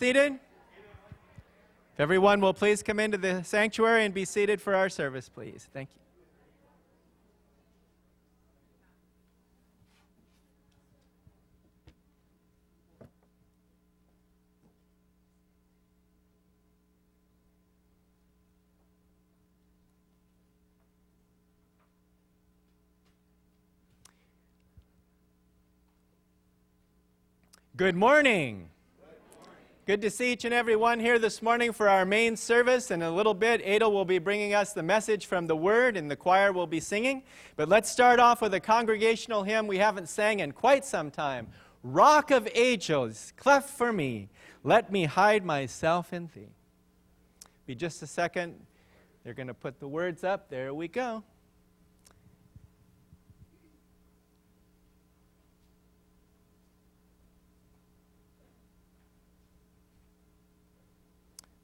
Seated? If everyone will please come into the sanctuary and be seated for our service, please. Thank you. Good morning. Good to see each and every one here this morning for our main service. In a little bit, Adel will be bringing us the message from the Word, and the choir will be singing. But let's start off with a congregational hymn we haven't sang in quite some time Rock of Ages, cleft for me, let me hide myself in Thee. Be just a second. They're going to put the words up. There we go.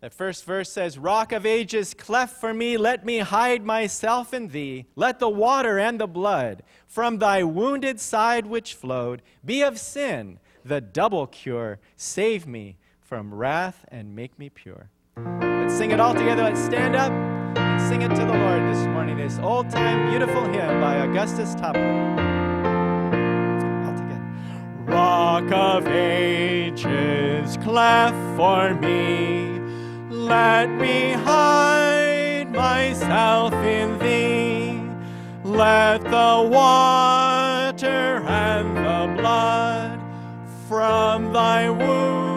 That first verse says, Rock of ages, cleft for me, let me hide myself in thee. Let the water and the blood from thy wounded side which flowed be of sin, the double cure. Save me from wrath and make me pure. Let's sing it all together. Let's stand up and sing it to the Lord this morning. This old time beautiful hymn by Augustus Toplady. All together. Rock of ages, cleft for me let me hide myself in thee. Let the water and the blood from thy wounded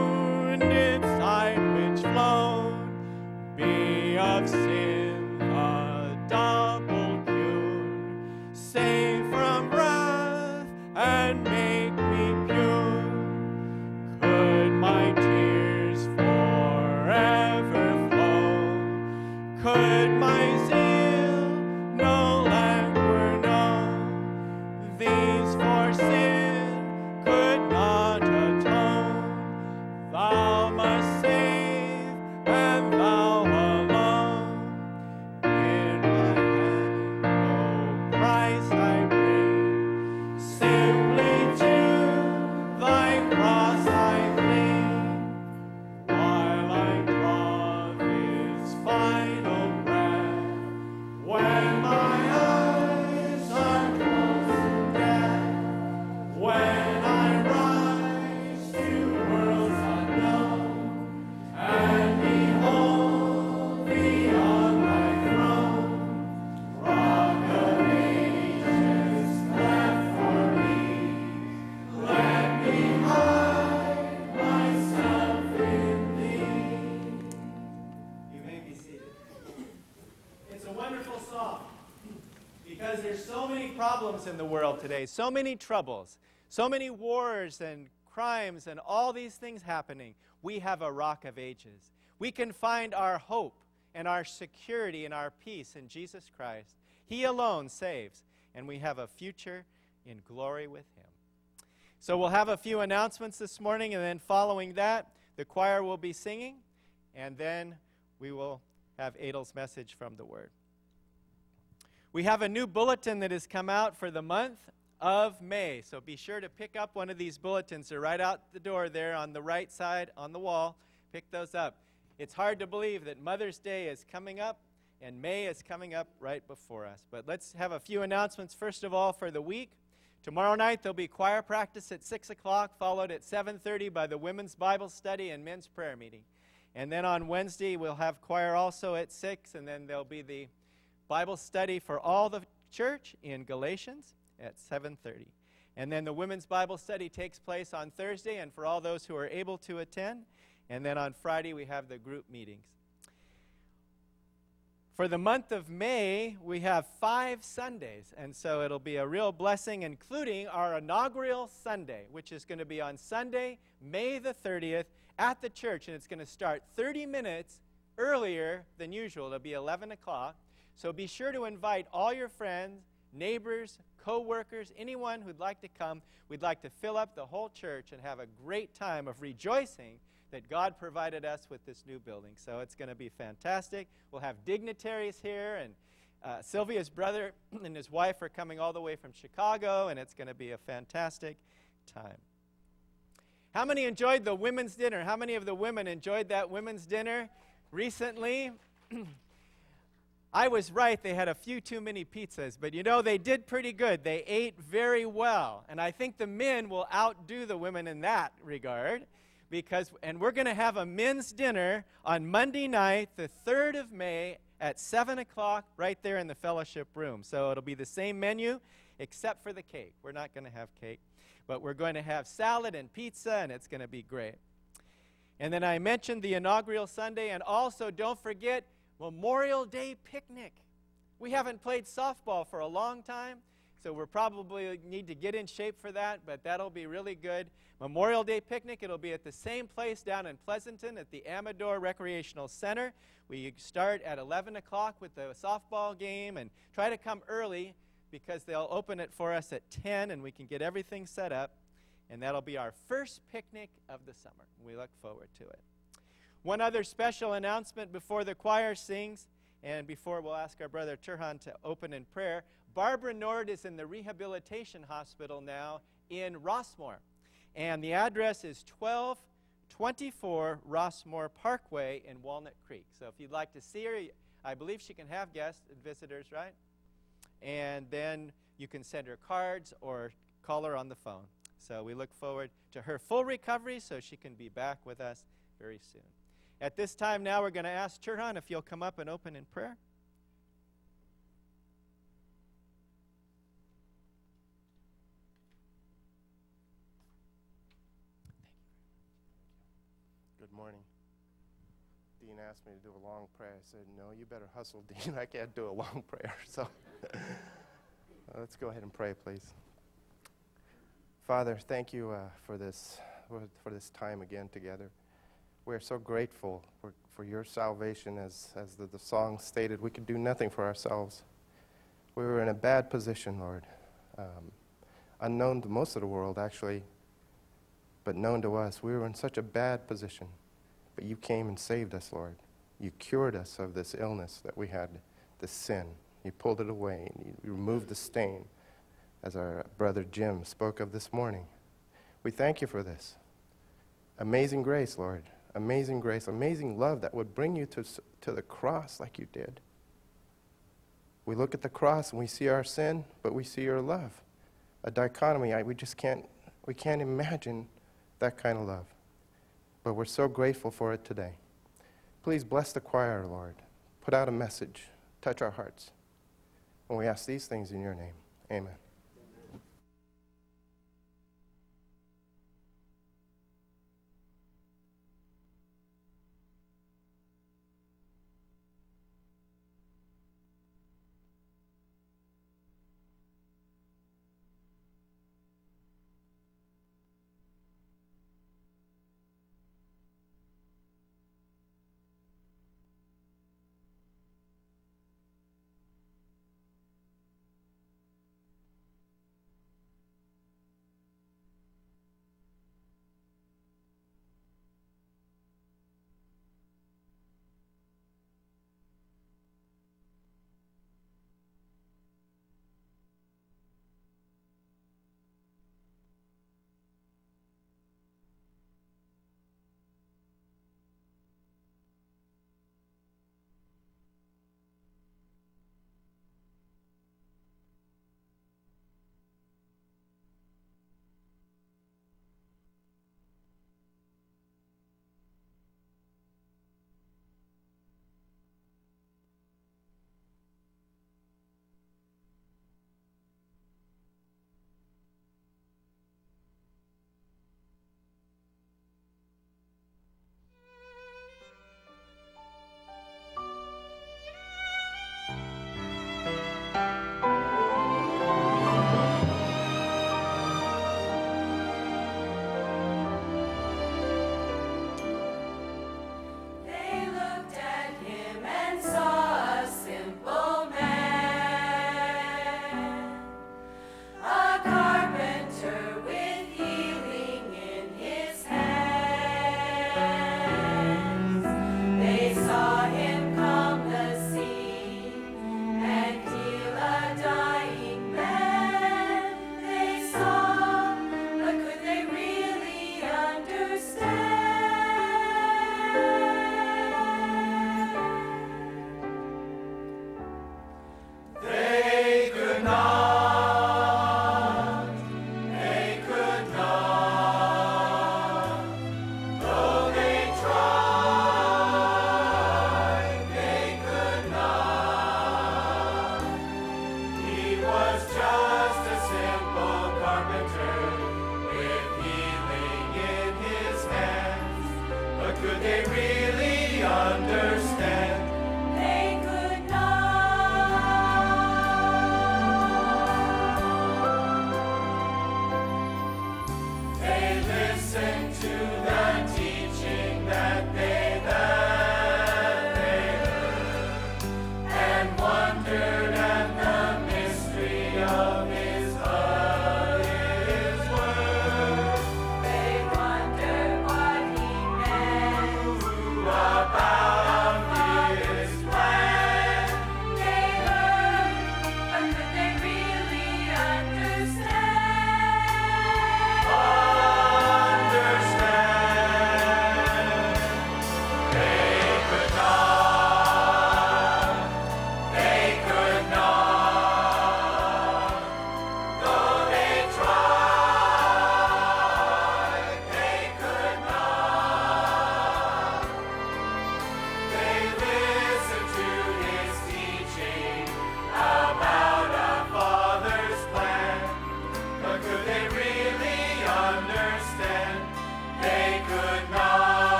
in the world today, so many troubles, so many wars and crimes and all these things happening. We have a rock of ages. We can find our hope and our security and our peace in Jesus Christ. He alone saves, and we have a future in glory with Him. So we'll have a few announcements this morning, and then following that, the choir will be singing, and then we will have Adel's message from the Word. We have a new bulletin that has come out for the month of May, so be sure to pick up one of these bulletins. They're right out the door there on the right side on the wall. Pick those up. It's hard to believe that Mother's Day is coming up and May is coming up right before us. But let's have a few announcements first of all for the week. Tomorrow night there'll be choir practice at 6 o'clock, followed at 7.30 by the women's Bible study and men's prayer meeting. And then on Wednesday we'll have choir also at 6, and then there'll be the Bible study for all the church in Galatians at 7:30. And then the women's Bible study takes place on Thursday and for all those who are able to attend. And then on Friday we have the group meetings. For the month of May, we have five Sundays, and so it'll be a real blessing, including our inaugural Sunday, which is going to be on Sunday, May the 30th, at the church, and it's going to start 30 minutes earlier than usual. It'll be 11 o'clock. So be sure to invite all your friends, neighbors, co workers, anyone who'd like to come. We'd like to fill up the whole church and have a great time of rejoicing that God provided us with this new building. So it's going to be fantastic. We'll have dignitaries here, and uh, Sylvia's brother and his wife are coming all the way from Chicago, and it's going to be a fantastic time. How many enjoyed the women's dinner? How many of the women enjoyed that women's dinner recently? I was right, they had a few too many pizzas, but you know, they did pretty good. They ate very well. And I think the men will outdo the women in that regard. Because, and we're going to have a men's dinner on Monday night, the 3rd of May at 7 o'clock, right there in the fellowship room. So it'll be the same menu, except for the cake. We're not going to have cake, but we're going to have salad and pizza, and it's going to be great. And then I mentioned the inaugural Sunday, and also don't forget Memorial Day picnic. We haven't played softball for a long time, so we'll probably need to get in shape for that, but that'll be really good. Memorial Day picnic, it'll be at the same place down in Pleasanton at the Amador Recreational Center. We start at 11 o'clock with the softball game and try to come early because they'll open it for us at 10 and we can get everything set up. And that'll be our first picnic of the summer. We look forward to it. One other special announcement before the choir sings and before we'll ask our brother Turhan to open in prayer. Barbara Nord is in the rehabilitation hospital now in Rossmoor. And the address is 1224 Rossmoor Parkway in Walnut Creek. So if you'd like to see her, I believe she can have guests and visitors, right? And then you can send her cards or call her on the phone. So we look forward to her full recovery so she can be back with us very soon. At this time now, we're going to ask Turhan if you'll come up and open in prayer. Good morning. Dean asked me to do a long prayer. I said, No, you better hustle, Dean. I can't do a long prayer. So let's go ahead and pray, please. Father, thank you uh, for, this, for this time again together. We're so grateful for, for your salvation. As, as the, the song stated, we could do nothing for ourselves. We were in a bad position, Lord. Um, unknown to most of the world, actually, but known to us. We were in such a bad position. But you came and saved us, Lord. You cured us of this illness that we had, this sin. You pulled it away, and you removed the stain, as our brother Jim spoke of this morning. We thank you for this. Amazing grace, Lord amazing grace, amazing love that would bring you to, to the cross like you did. We look at the cross and we see our sin, but we see your love. A dichotomy, I, we just can't, we can't imagine that kind of love. But we're so grateful for it today. Please bless the choir, Lord. Put out a message. Touch our hearts. And we ask these things in your name. Amen.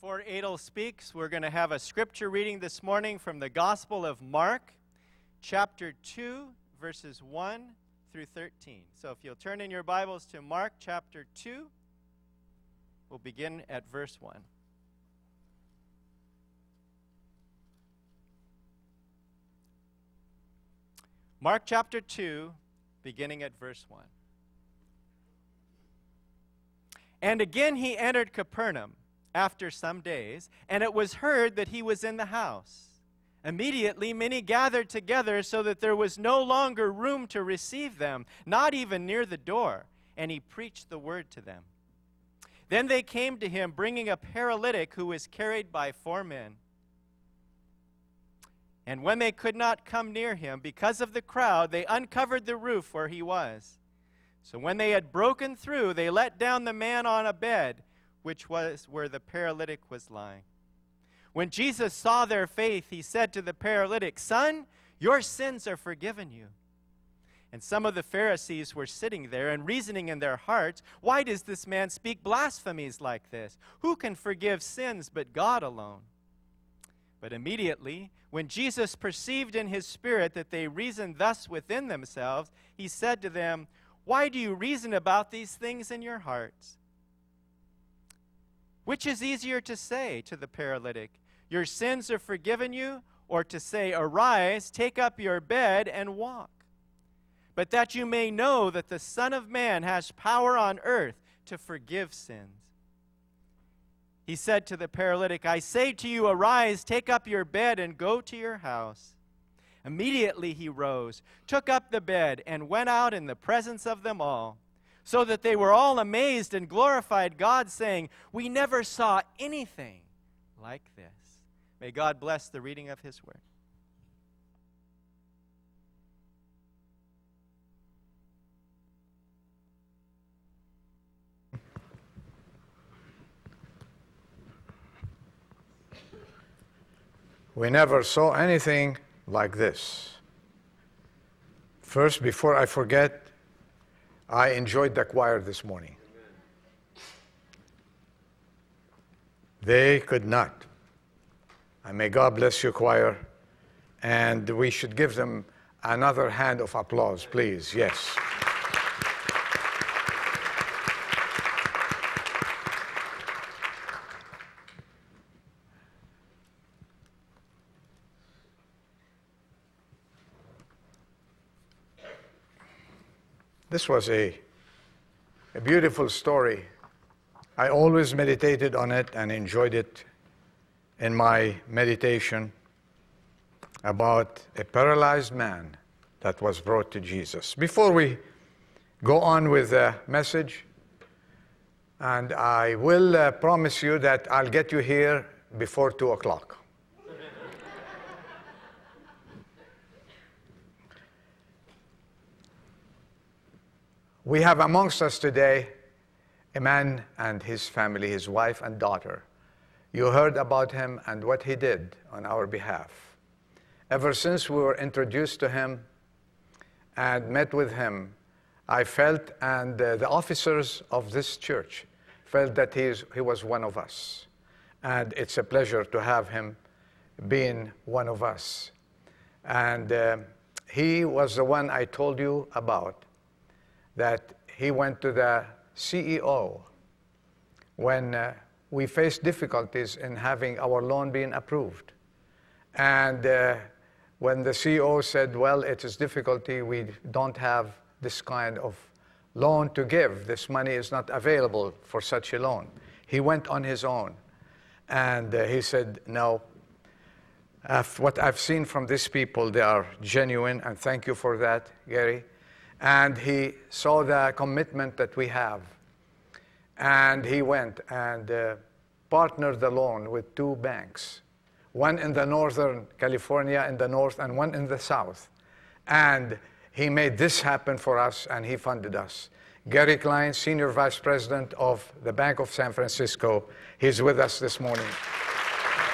Before Adel speaks, we're going to have a scripture reading this morning from the Gospel of Mark, chapter 2, verses 1 through 13. So if you'll turn in your Bibles to Mark chapter 2, we'll begin at verse 1. Mark chapter 2, beginning at verse 1. And again he entered Capernaum after some days, and it was heard that he was in the house. Immediately many gathered together so that there was no longer room to receive them, not even near the door, and he preached the word to them. Then they came to him, bringing a paralytic who was carried by four men. And when they could not come near him because of the crowd, they uncovered the roof where he was. So when they had broken through, they let down the man on a bed, which was where the paralytic was lying. When Jesus saw their faith, he said to the paralytic, Son, your sins are forgiven you. And some of the Pharisees were sitting there and reasoning in their hearts, Why does this man speak blasphemies like this? Who can forgive sins but God alone? But immediately, when Jesus perceived in his spirit that they reasoned thus within themselves, he said to them, Why do you reason about these things in your hearts? Which is easier to say to the paralytic, Your sins are forgiven you, or to say, Arise, take up your bed, and walk? But that you may know that the Son of Man has power on earth to forgive sins. He said to the paralytic, I say to you, arise, take up your bed, and go to your house. Immediately he rose, took up the bed, and went out in the presence of them all, so that they were all amazed and glorified God, saying, We never saw anything like this. May God bless the reading of his word. We never saw anything like this. First, before I forget, I enjoyed the choir this morning. They could not. And may God bless you, choir. And we should give them another hand of applause, please. Yes. This was a, a beautiful story. I always meditated on it and enjoyed it in my meditation about a paralyzed man that was brought to Jesus. Before we go on with the message, and I will uh, promise you that I'll get you here before 2 o'clock. We have amongst us today a man and his family, his wife and daughter. You heard about him and what he did on our behalf. Ever since we were introduced to him and met with him, I felt, and uh, the officers of this church felt that he, is, he was one of us. And it's a pleasure to have him being one of us. And uh, he was the one I told you about that he went to the CEO when uh, we faced difficulties in having our loan being approved. And uh, when the CEO said, well, it is difficulty, we don't have this kind of loan to give, this money is not available for such a loan. He went on his own. And uh, he said, no, what I've seen from these people, they are genuine, and thank you for that, Gary and he saw the commitment that we have. And he went and uh, partnered the loan with two banks, one in the northern California in the north and one in the south. And he made this happen for us and he funded us. Gary Klein, Senior Vice President of the Bank of San Francisco, he's with us this morning.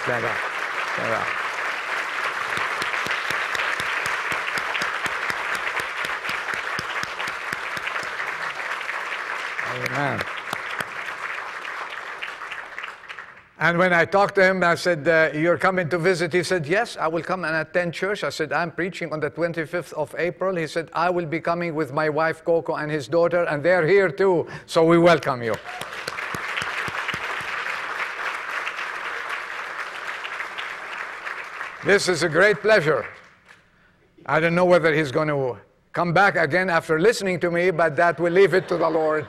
Stand up. Stand up. And when I talked to him, I said, uh, You're coming to visit? He said, Yes, I will come and attend church. I said, I'm preaching on the 25th of April. He said, I will be coming with my wife Coco and his daughter, and they're here too. So we welcome you. This is a great pleasure. I don't know whether he's going to come back again after listening to me, but that we'll leave it to the Lord.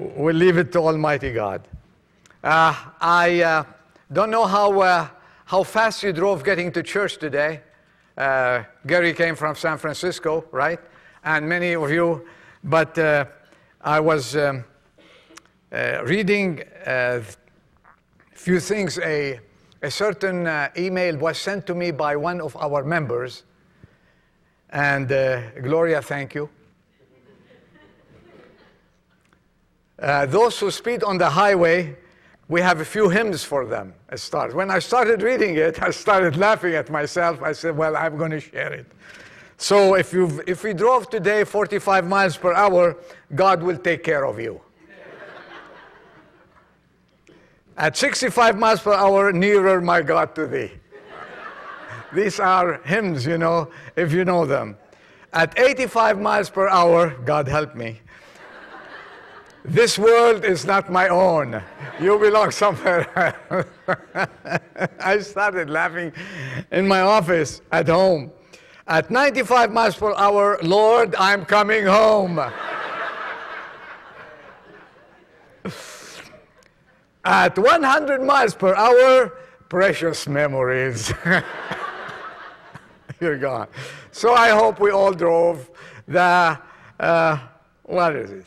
We'll leave it to Almighty God. Uh, I uh, don't know how, uh, how fast you drove getting to church today. Uh, Gary came from San Francisco, right? And many of you, but uh, I was um, uh, reading a few things. A, a certain email was sent to me by one of our members. And Gloria, thank you. Uh, those who speed on the highway we have a few hymns for them as start. When I started reading it, I started laughing at myself. I said, well, I'm going to share it. So if, you if we drove today 45 miles per hour, God will take care of you. At 65 miles per hour, nearer my God to thee. These are hymns, you know, if you know them. At 85 miles per hour, God help me, this world is not my own. You belong somewhere. I started laughing in my office at home. At 95 miles per hour, Lord, I'm coming home. At 100 miles per hour, precious memories. You're gone. So I hope we all drove the, uh, what is it?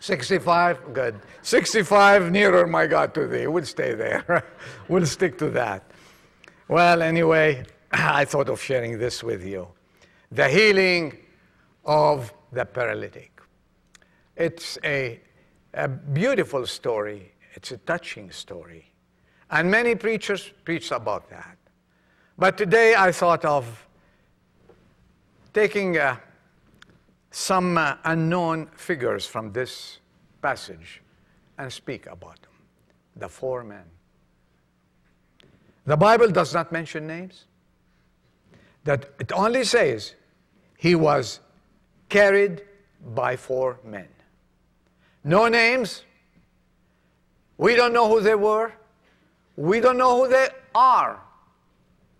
65? Good. 65, nearer, my God, to thee. We'll stay there. we'll stick to that. Well, anyway, I thought of sharing this with you. The healing of the paralytic. It's a, a beautiful story. It's a touching story. And many preachers preach about that. But today I thought of taking a some uh, unknown figures from this passage and speak about them. The four men. The Bible does not mention names. That it only says he was carried by four men. No names. We don't know who they were. We don't know who they are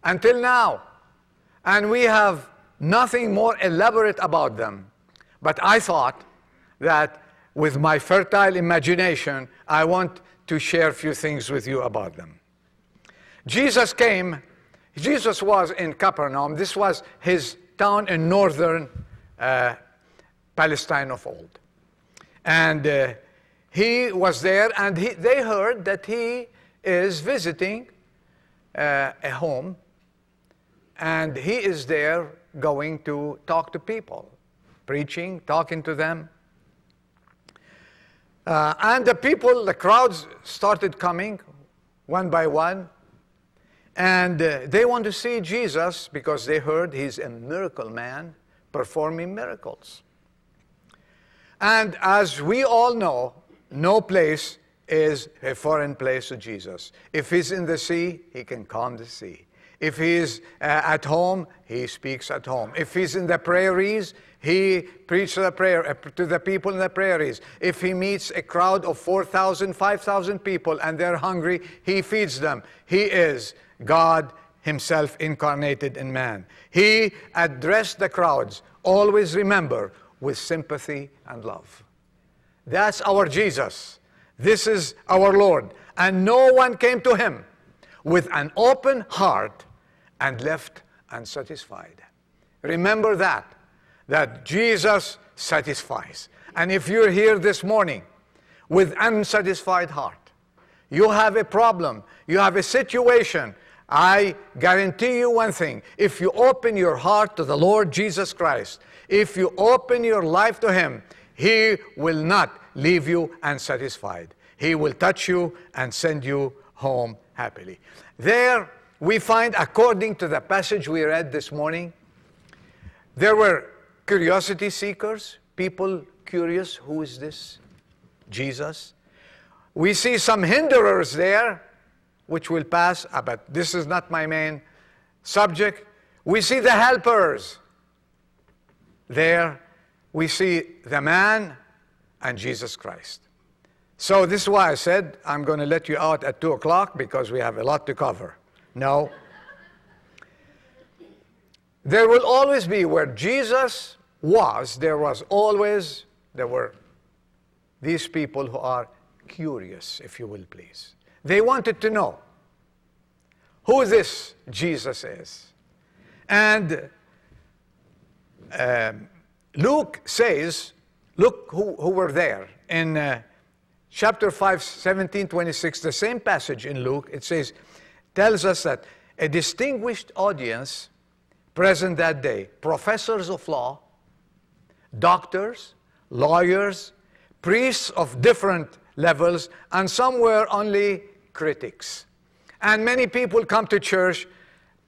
until now. And we have nothing more elaborate about them but I thought that with my fertile imagination, I want to share a few things with you about them. Jesus came, Jesus was in Capernaum. This was his town in northern uh, Palestine of old. And uh, he was there, and he, they heard that he is visiting uh, a home, and he is there going to talk to people preaching, talking to them. Uh, and the people, the crowds started coming one by one. And uh, they want to see Jesus because they heard he's a miracle man performing miracles. And as we all know, no place is a foreign place to Jesus. If he's in the sea, he can calm the sea. If he's uh, at home, he speaks at home. If he's in the prairies, he preached the prayer uh, to the people in the prairies. If he meets a crowd of 4,000, 5,000 people and they're hungry, he feeds them. He is God himself incarnated in man. He addressed the crowds, always remember, with sympathy and love. That's our Jesus. This is our Lord. And no one came to him with an open heart and left unsatisfied. Remember that that Jesus satisfies. And if you're here this morning with unsatisfied heart, you have a problem, you have a situation, I guarantee you one thing. If you open your heart to the Lord Jesus Christ, if you open your life to Him, He will not leave you unsatisfied. He will touch you and send you home happily. There we find, according to the passage we read this morning, there were curiosity seekers, people curious who is this Jesus? We see some hinderers there, which will pass, ah, but this is not my main subject. We see the helpers there. We see the man and Jesus Christ. So this is why I said I'm going to let you out at 2 o'clock because we have a lot to cover. No. There will always be where Jesus was, there was always, there were these people who are curious, if you will please. They wanted to know who this Jesus is. And um, Luke says, look who, who were there. In uh, chapter 5, 17, 26, the same passage in Luke, it says, tells us that a distinguished audience present that day, professors of law, doctors, lawyers, priests of different levels, and some were only critics. And many people come to church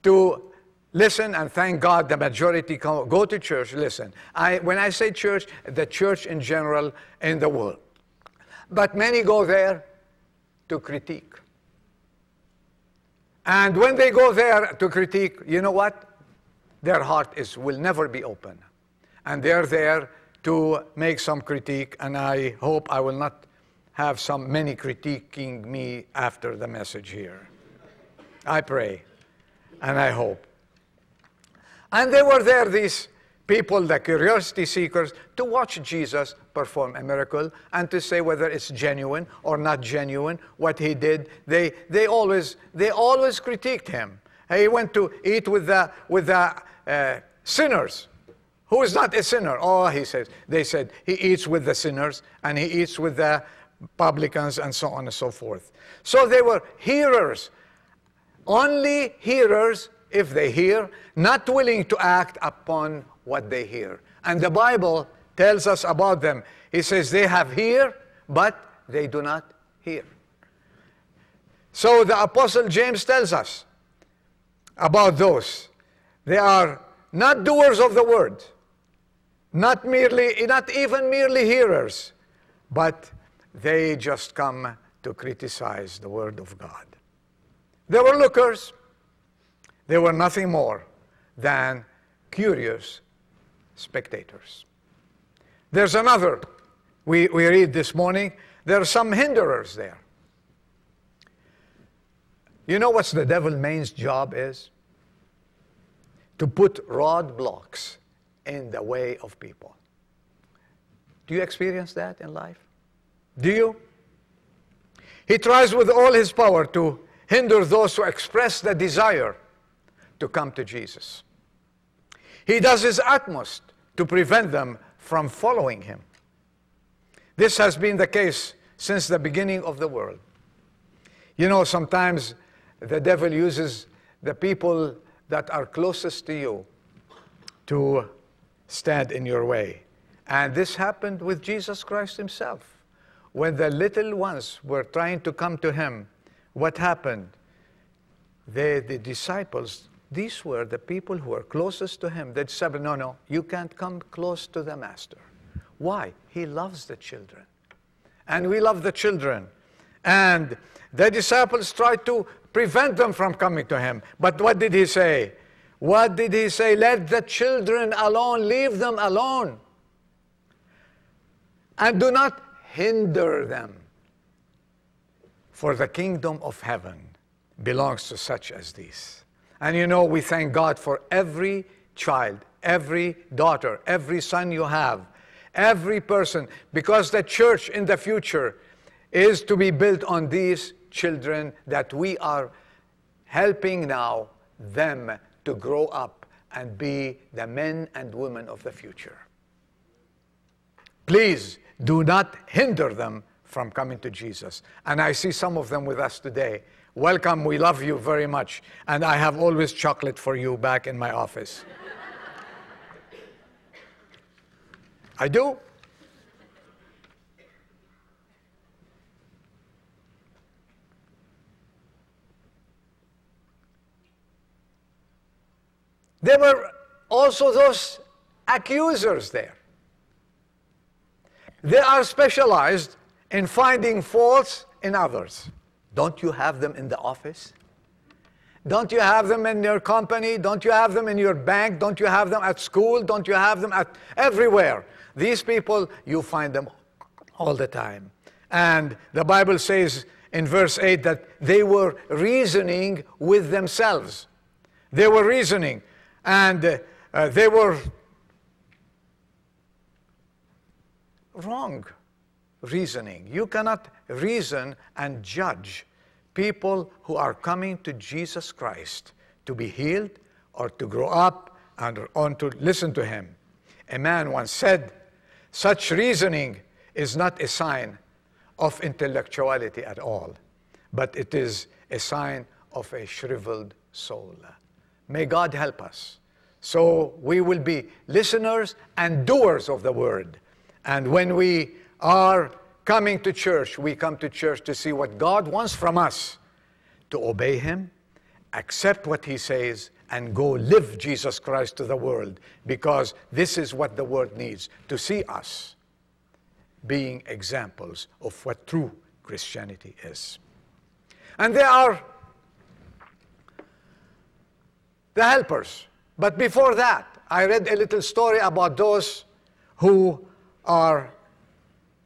to listen and thank God the majority come, go to church, listen. I, when I say church, the church in general in the world. But many go there to critique. And when they go there to critique, you know what? Their heart is, will never be open. And they're there to make some critique, and I hope I will not have some many critiquing me after the message here. I pray and I hope. And they were there, these people, the curiosity seekers, to watch Jesus perform a miracle and to say whether it's genuine or not genuine, what he did. They, they, always, they always critiqued him. He went to eat with the, with the uh, sinners. Who is not a sinner? Oh, he says. They said he eats with the sinners and he eats with the publicans and so on and so forth. So they were hearers, only hearers if they hear, not willing to act upon what they hear. And the Bible tells us about them. He says they have hear, but they do not hear. So the Apostle James tells us about those. They are not doers of the word, not merely, not even merely hearers, but they just come to criticize the word of God. They were lookers. They were nothing more than curious spectators. There's another we, we read this morning. There are some hinderers there. You know what the devil's main job is? To put roadblocks in the way of people. Do you experience that in life? Do you? He tries with all his power to hinder those who express the desire to come to Jesus. He does his utmost to prevent them from following him. This has been the case since the beginning of the world. You know, sometimes the devil uses the people that are closest to you to stand in your way. And this happened with Jesus Christ himself. When the little ones were trying to come to him, what happened? They, the disciples these were the people who were closest to him. They said, No, no, you can't come close to the master. Why? He loves the children. And we love the children. And the disciples tried to prevent them from coming to him. But what did he say? What did he say? Let the children alone, leave them alone. And do not hinder them. For the kingdom of heaven belongs to such as these. And you know, we thank God for every child, every daughter, every son you have, every person, because the church in the future is to be built on these children that we are helping now them to grow up and be the men and women of the future. Please do not hinder them from coming to Jesus. And I see some of them with us today. Welcome, we love you very much. And I have always chocolate for you back in my office. I do. There were also those accusers there. They are specialized in finding faults in others, don't you have them in the office? Don't you have them in your company? Don't you have them in your bank? Don't you have them at school? Don't you have them at everywhere? These people, you find them all the time. And the Bible says in verse 8 that they were reasoning with themselves. They were reasoning. And uh, they were wrong reasoning. You cannot reason and judge people who are coming to Jesus Christ to be healed or to grow up and on to listen to him. A man once said, such reasoning is not a sign of intellectuality at all, but it is a sign of a shriveled soul. May God help us. So we will be listeners and doers of the word. And when we are coming to church, we come to church to see what God wants from us to obey Him, accept what He says, and go live Jesus Christ to the world because this is what the world needs to see us being examples of what true Christianity is. And there are the helpers. But before that, I read a little story about those who are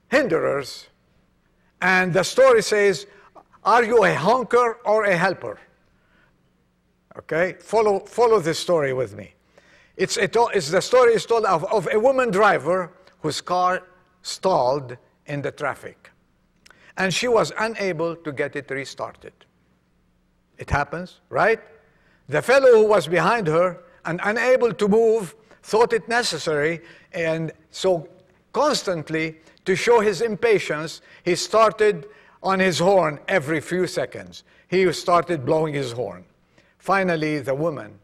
hinderers. And the story says, Are you a honker or a helper? Okay, follow, follow this story with me. It's, a, it's the story is told of, of a woman driver whose car stalled in the traffic. And she was unable to get it restarted. It happens, right? The fellow who was behind her and unable to move thought it necessary, and so constantly to show his impatience, he started on his horn every few seconds. He started blowing his horn. Finally, the woman,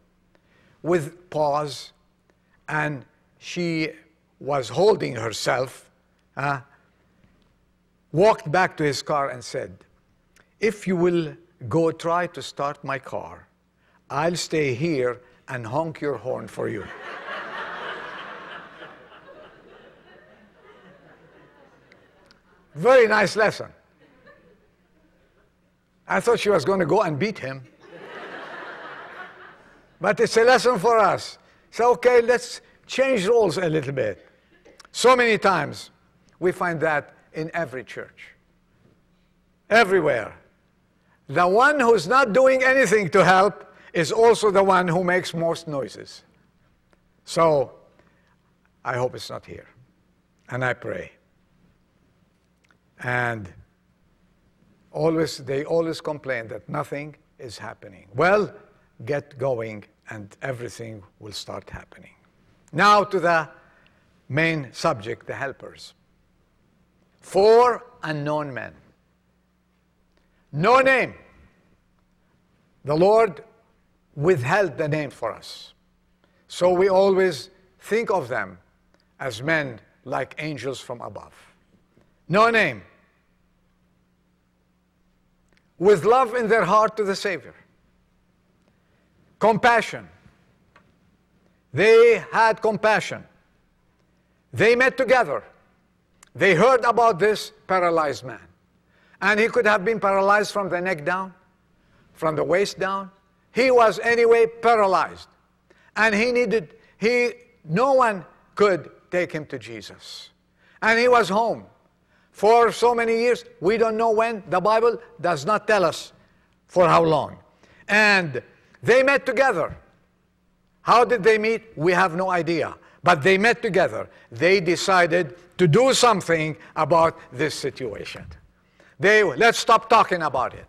with pause, and she was holding herself, uh, walked back to his car and said, If you will go try to start my car, I'll stay here and honk your horn for you. Very nice lesson. I thought she was going to go and beat him. but it's a lesson for us. So, okay, let's change roles a little bit. So many times we find that in every church, everywhere. The one who's not doing anything to help is also the one who makes most noises. So, I hope it's not here. And I pray. And always, they always complain that nothing is happening. Well, get going and everything will start happening. Now to the main subject, the helpers. Four unknown men. No name. The Lord withheld the name for us. So we always think of them as men like angels from above. No name with love in their heart to the Savior. Compassion. They had compassion. They met together. They heard about this paralyzed man. And he could have been paralyzed from the neck down, from the waist down. He was anyway paralyzed. And he needed, he, no one could take him to Jesus. And he was home for so many years. We don't know when. The Bible does not tell us for how long. And they met together. How did they meet? We have no idea. But they met together. They decided to do something about this situation. They, let's stop talking about it.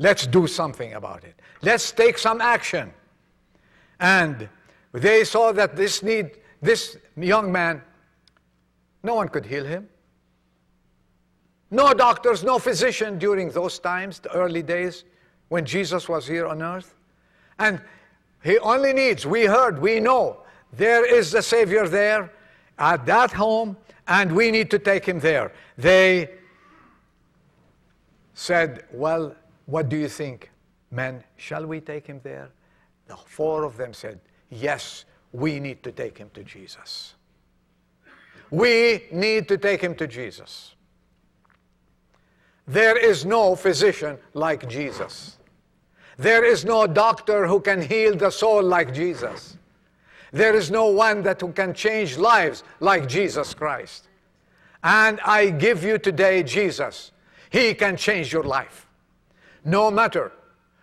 Let's do something about it. Let's take some action. And they saw that this need, this young man, no one could heal him. No doctors, no physician during those times, the early days when Jesus was here on earth. And he only needs, we heard, we know, there is the Savior there at that home, and we need to take him there. They said, Well, what do you think, men? Shall we take him there? The four of them said, Yes, we need to take him to Jesus. We need to take him to Jesus. There is no physician like Jesus. There is no doctor who can heal the soul like Jesus. There is no one that can change lives like Jesus Christ. And I give you today Jesus. He can change your life. No matter,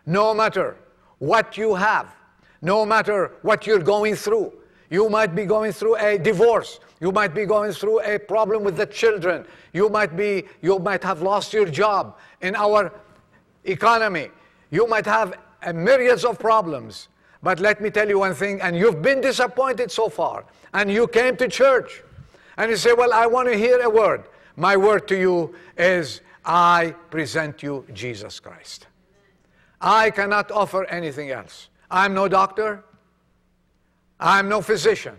no matter what you have, no matter what you're going through. You might be going through a divorce. You might be going through a problem with the children. You might be, you might have lost your job in our economy. You might have a myriads of problems. But let me tell you one thing, and you've been disappointed so far, and you came to church, and you say, Well, I want to hear a word. My word to you is, I present you Jesus Christ. I cannot offer anything else. I'm no doctor, I'm no physician,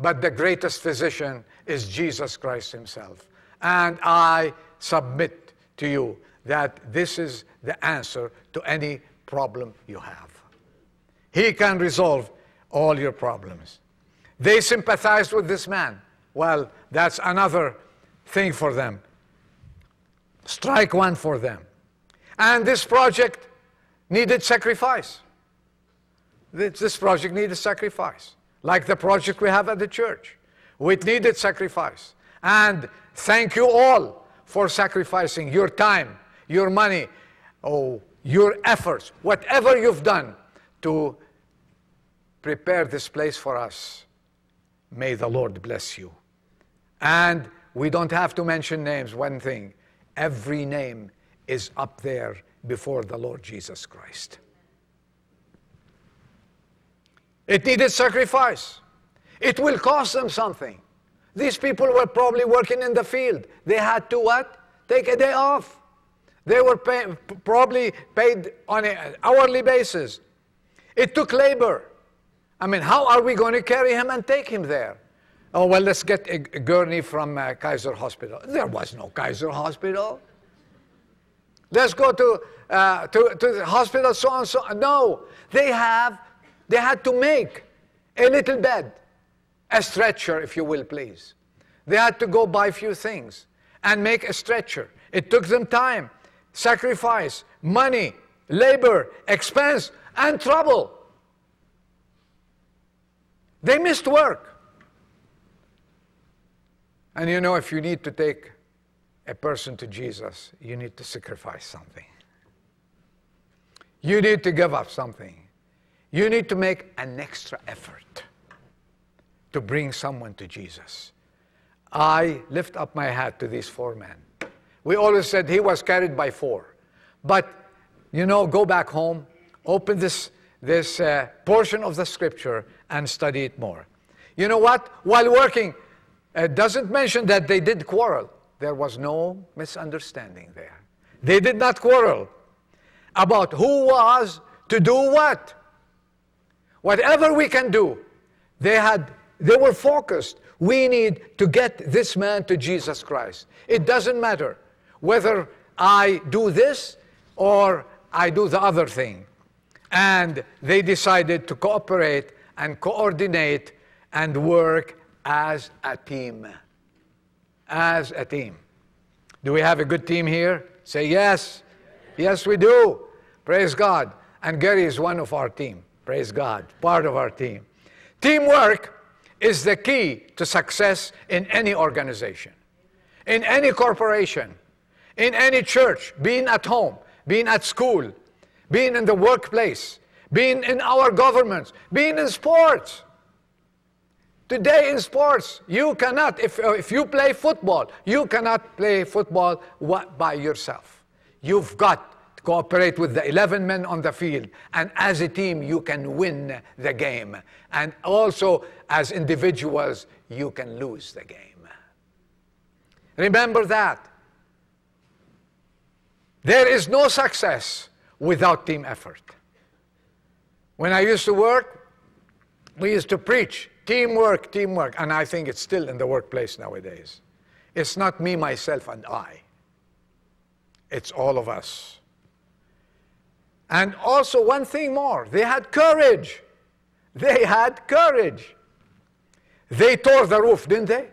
but the greatest physician is Jesus Christ Himself. And I submit to you that this is the answer to any problem you have. He can resolve all your problems. They sympathized with this man. Well, that's another thing for them. Strike one for them. And this project needed sacrifice. This project needed sacrifice, like the project we have at the church. It needed sacrifice. And thank you all for sacrificing your time, your money, oh, your efforts, whatever you've done to prepare this place for us. May the Lord bless you. And we don't have to mention names, one thing every name is up there before the Lord Jesus Christ. It needed sacrifice. It will cost them something. These people were probably working in the field. They had to what? Take a day off. They were pay, probably paid on an hourly basis. It took labor. I mean, how are we going to carry him and take him there? Oh, well, let's get a, gurney from uh, Kaiser Hospital. There was no Kaiser Hospital. Let's go to, uh, to, to the hospital, so on, so. No, they have, they had to make a little bed, a stretcher, if you will, please. They had to go buy a few things and make a stretcher. It took them time, sacrifice, money, labor, expense, and trouble. They missed work. And you know, if you need to take a person to Jesus, you need to sacrifice something. You need to give up something. You need to make an extra effort to bring someone to Jesus. I lift up my hat to these four men. We always said he was carried by four. But, you know, go back home, open this, this uh, portion of the scripture, and study it more. You know what? While working, it doesn't mention that they did quarrel. There was no misunderstanding there. They did not quarrel about who was to do what. Whatever we can do, they had they were focused. We need to get this man to Jesus Christ. It doesn't matter whether I do this or I do the other thing. And they decided to cooperate and coordinate and work as a team as a team. Do we have a good team here? Say yes. Yes, we do. Praise God. And Gary is one of our team. Praise God. Part of our team. Teamwork is the key to success in any organization, in any corporation, in any church, being at home, being at school, being in the workplace, being in our governments, being in sports. Today in sports, you cannot, if, uh, if you play football, you cannot play football by yourself. You've got to cooperate with the 11 men on the field. And as a team, you can win the game. And also, as individuals, you can lose the game. Remember that. There is no success without team effort. When I used to work, we used to preach Teamwork, teamwork. And I think it's still in the workplace nowadays. It's not me, myself, and I. It's all of us. And also, one thing more they had courage. They had courage. They tore the roof, didn't they?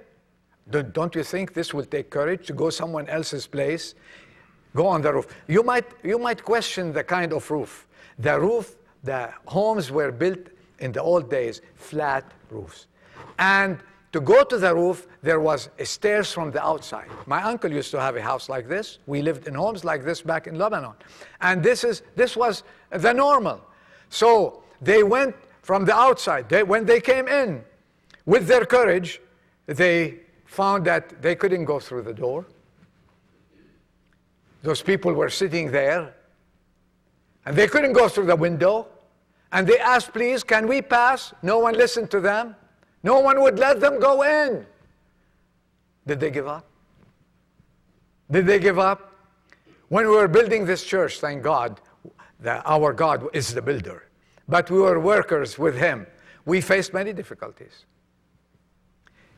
Don't you think this will take courage to go someone else's place, Go on the roof. You might, you might question the kind of roof. The roof, the homes were built in the old days, flat roofs. And to go to the roof, there was stairs from the outside. My uncle used to have a house like this. We lived in homes like this back in Lebanon. And this, is, this was the normal. So they went from the outside. They, when they came in, with their courage, they found that they couldn't go through the door. Those people were sitting there, and they couldn't go through the window. And they asked, Please, can we pass? No one listened to them. No one would let them go in. Did they give up? Did they give up? When we were building this church, thank God, our God is the builder. But we were workers with Him. We faced many difficulties.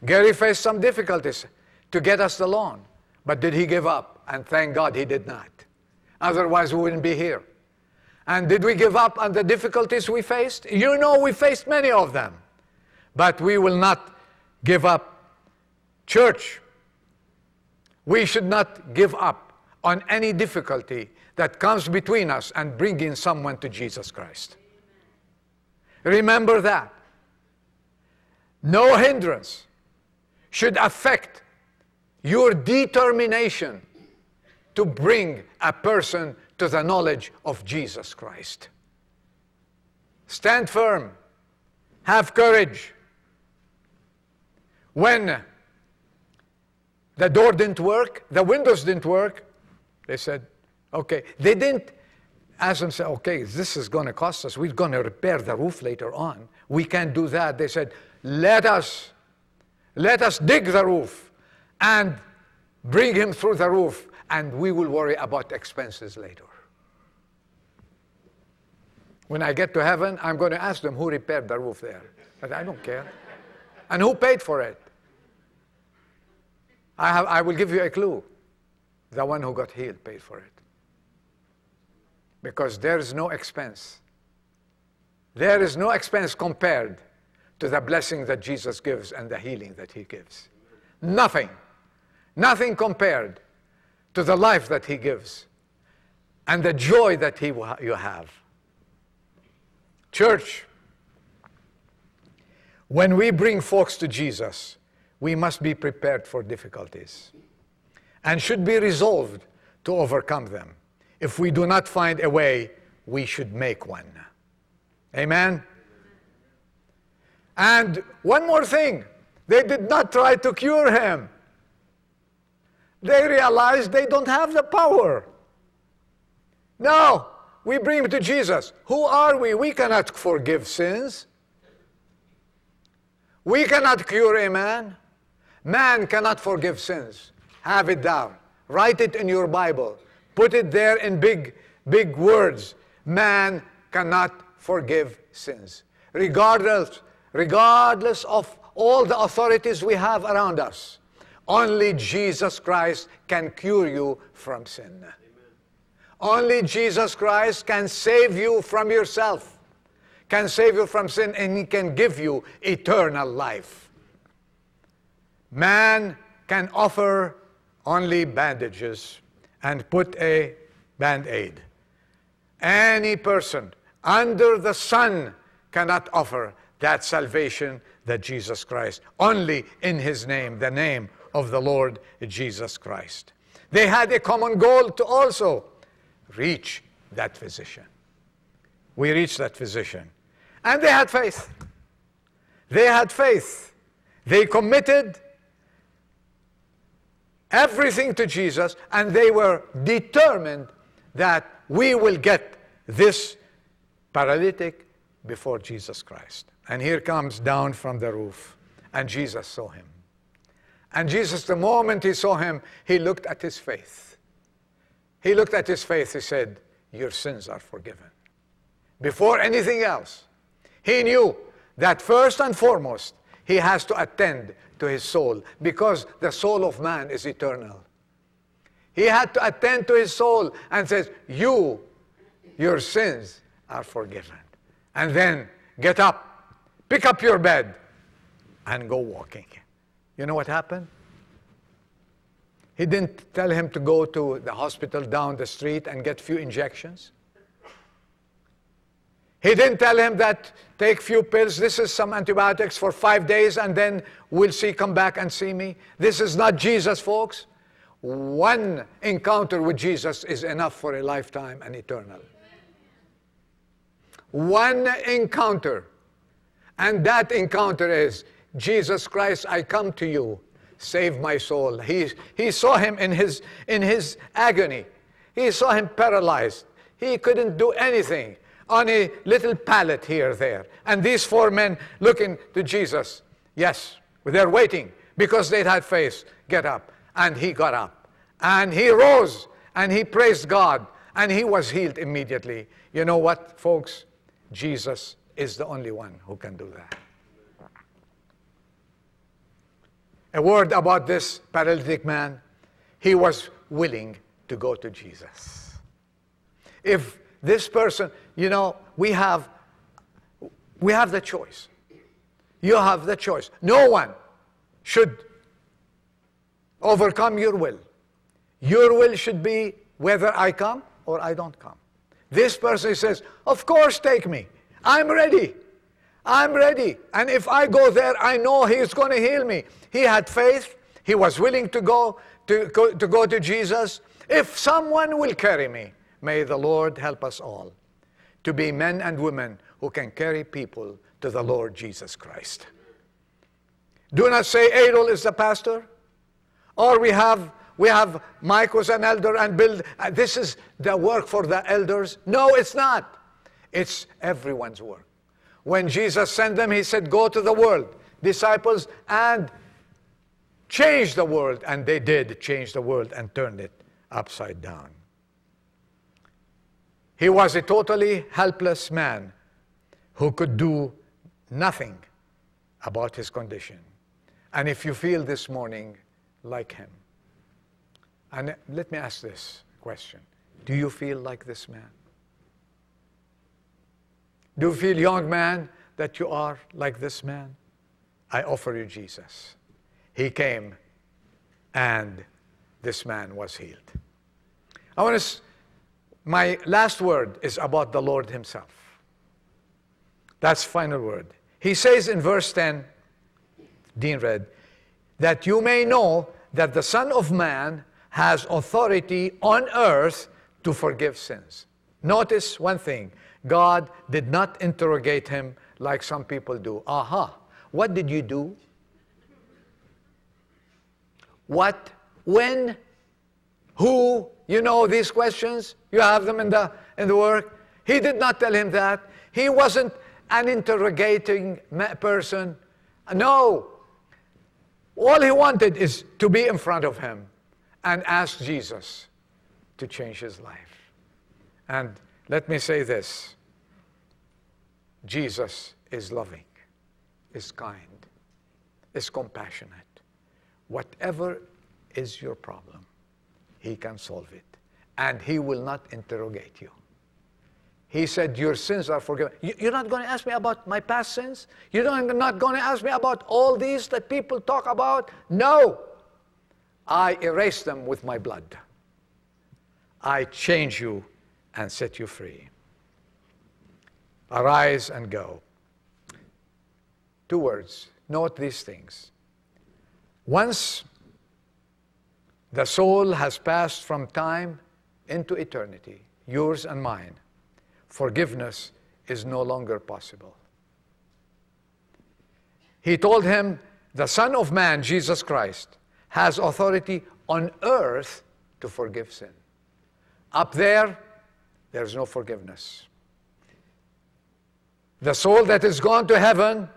Gary faced some difficulties to get us the loan. But did he give up? And thank God he did not. Otherwise, we wouldn't be here. And did we give up on the difficulties we faced? You know, we faced many of them. But we will not give up. Church, we should not give up on any difficulty that comes between us and bringing someone to Jesus Christ. Remember that. No hindrance should affect your determination to bring a person to the knowledge of Jesus Christ. Stand firm, have courage. When the door didn't work, the windows didn't work, they said, okay. They didn't ask them, say, okay, this is going to cost us. We're going to repair the roof later on. We can't do that. They said, let us let us dig the roof and bring him through the roof, and we will worry about expenses later. When I get to heaven, I'm going to ask them who repaired the roof there. But I don't care. And who paid for it? I, have, I will give you a clue. The one who got healed paid for it. Because there is no expense. There is no expense compared to the blessing that Jesus gives and the healing that he gives. Nothing, nothing compared to the life that he gives and the joy that he you have. Church, when we bring folks to Jesus, we must be prepared for difficulties and should be resolved to overcome them. If we do not find a way, we should make one. Amen? And one more thing they did not try to cure him. They realize they don't have the power. Now, we bring to Jesus. Who are we? We cannot forgive sins. We cannot cure a man. Man cannot forgive sins. Have it down. Write it in your Bible. Put it there in big, big words. Man cannot forgive sins. Regardless regardless of all the authorities we have around us. Only Jesus Christ can cure you from sin. Amen. Only Jesus Christ can save you from yourself, can save you from sin, and He can give you eternal life. Man can offer only bandages and put a band aid. Any person under the sun cannot offer that salvation that Jesus Christ, only in his name, the name of the Lord Jesus Christ. They had a common goal to also reach that physician. We reached that physician. And they had faith. They had faith. They committed everything to Jesus, and they were determined that we will get this paralytic before Jesus Christ. And here comes down from the roof. And Jesus saw him. And Jesus, the moment he saw him, he looked at his faith. He looked at his faith, he said, Your sins are forgiven. Before anything else, he knew that first and foremost, he has to attend to his soul because the soul of man is eternal. He had to attend to his soul and says, You, your sins are forgiven. And then get up pick up your bed and go walking. You know what happened? He didn't tell him to go to the hospital down the street and get few injections. He didn't tell him that take few pills, this is some antibiotics for five days, and then we'll see, come back and see me. This is not Jesus, folks. One encounter with Jesus is enough for a lifetime and eternal. One encounter. And that encounter is Jesus Christ, I come to you. Save my soul. He, he saw him in his, in his agony. He saw him paralyzed. He couldn't do anything on a little pallet here, there. And these four men looking to Jesus. Yes, they're waiting because they had faith. Get up. And he got up. And he rose and he praised God and he was healed immediately. You know what, folks? Jesus is the only one who can do that. A word about this paralytic man. He was willing to go to Jesus. If this person, you know, we have we have the choice. You have the choice. No one should overcome your will. Your will should be whether I come or I don't come. This person says, Of course, take me. I'm ready. I'm ready. And if I go there, I know He is going to heal me. He had faith. He was willing to go to, to go to Jesus. If someone will carry me, may the Lord help us all to be men and women who can carry people to the Lord Jesus Christ. Do not say Adol is the pastor, or we have we have Mike was an elder and Bill. Uh, this is the work for the elders. No, it's not. It's everyone's work. When Jesus sent them, he said, Go to the world, disciples, and change the world. And they did change the world and turned it upside down. He was a totally helpless man who could do nothing about his condition. And if you feel this morning like him, and let me ask this question Do you feel like this man? Do you feel, young man, that you are like this man? I offer you Jesus. He came and this man was healed. I want to, my last word is about the Lord Himself. That's final word. He says in verse 10, Dean read, that you may know that the Son of Man has authority on earth to forgive sins. Notice one thing God did not interrogate him like some people do. Aha, what did you do? What, when, who, you know these questions? You have them in the, in the work. He did not tell him that. He wasn't an interrogating person. No. All he wanted is to be in front of him and ask Jesus to change his life. And let me say this Jesus is loving, is kind, is compassionate. Whatever is your problem, he can solve it. And he will not interrogate you. He said, Your sins are forgiven. You're not going to ask me about my past sins? You're not going to ask me about all these that people talk about? No. I erase them with my blood. I change you and set you free. Arise and go. Two words. Note these things. Once the soul has passed from time into eternity, yours and mine, forgiveness is no longer possible. He told him, the Son of Man, Jesus Christ, has authority on earth to forgive sin. Up there, there's no forgiveness. The soul that is gone to heaven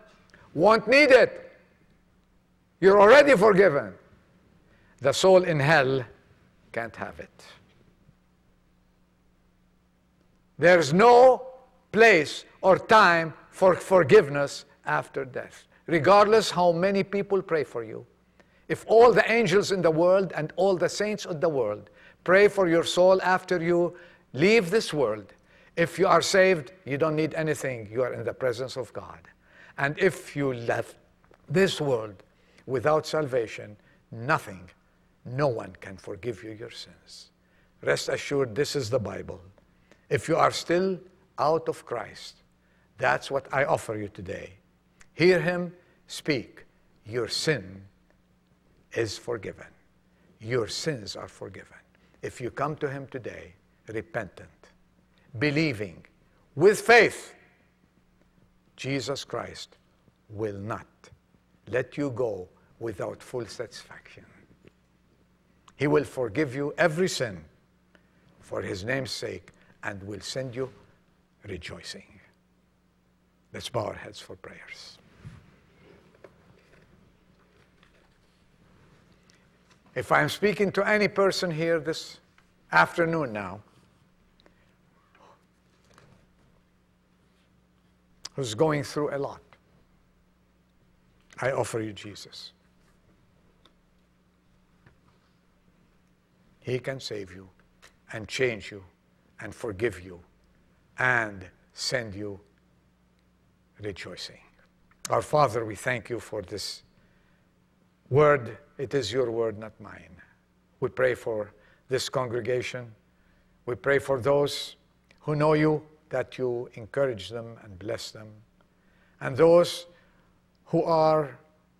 won't need it. You're already forgiven. The soul in hell can't have it. There's no place or time for forgiveness after death, regardless how many people pray for you. If all the angels in the world and all the saints of the world pray for your soul after you leave this world, if you are saved, you don't need anything. You are in the presence of God. And if you left this world without salvation, nothing no one can forgive you your sins. Rest assured, this is the Bible. If you are still out of Christ, that's what I offer you today. Hear him speak. Your sin is forgiven. Your sins are forgiven. If you come to him today, repentant, believing, with faith, Jesus Christ will not let you go without full satisfaction. He will forgive you every sin for his name's sake and will send you rejoicing. Let's bow our heads for prayers. If I'm speaking to any person here this afternoon now who's going through a lot, I offer you Jesus. He can save you and change you and forgive you and send you rejoicing. Our Father, we thank you for this word. It is your word, not mine. We pray for this congregation. We pray for those who know you, that you encourage them and bless them. And those who are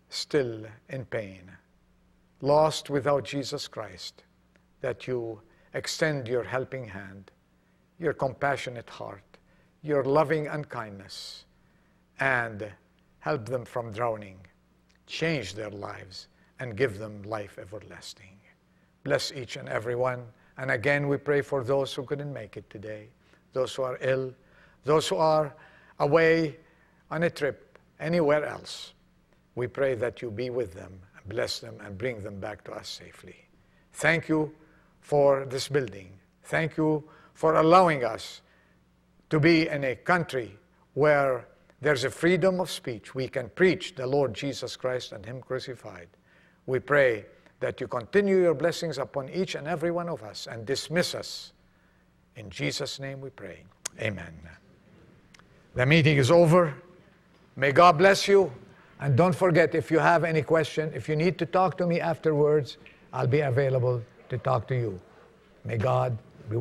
still in pain, lost without Jesus Christ, that you extend your helping hand, your compassionate heart, your loving unkindness, and help them from drowning, change their lives, and give them life everlasting. Bless each and every one. And again, we pray for those who couldn't make it today, those who are ill, those who are away on a trip, anywhere else. We pray that you be with them, bless them, and bring them back to us safely. Thank you for this building. Thank you for allowing us to be in a country where there's a freedom of speech. We can preach the Lord Jesus Christ and Him crucified. We pray that you continue your blessings upon each and every one of us and dismiss us. In Jesus' name we pray. Amen. The meeting is over. May God bless you. And don't forget, if you have any question, if you need to talk to me afterwards, I'll be available to talk to you. May God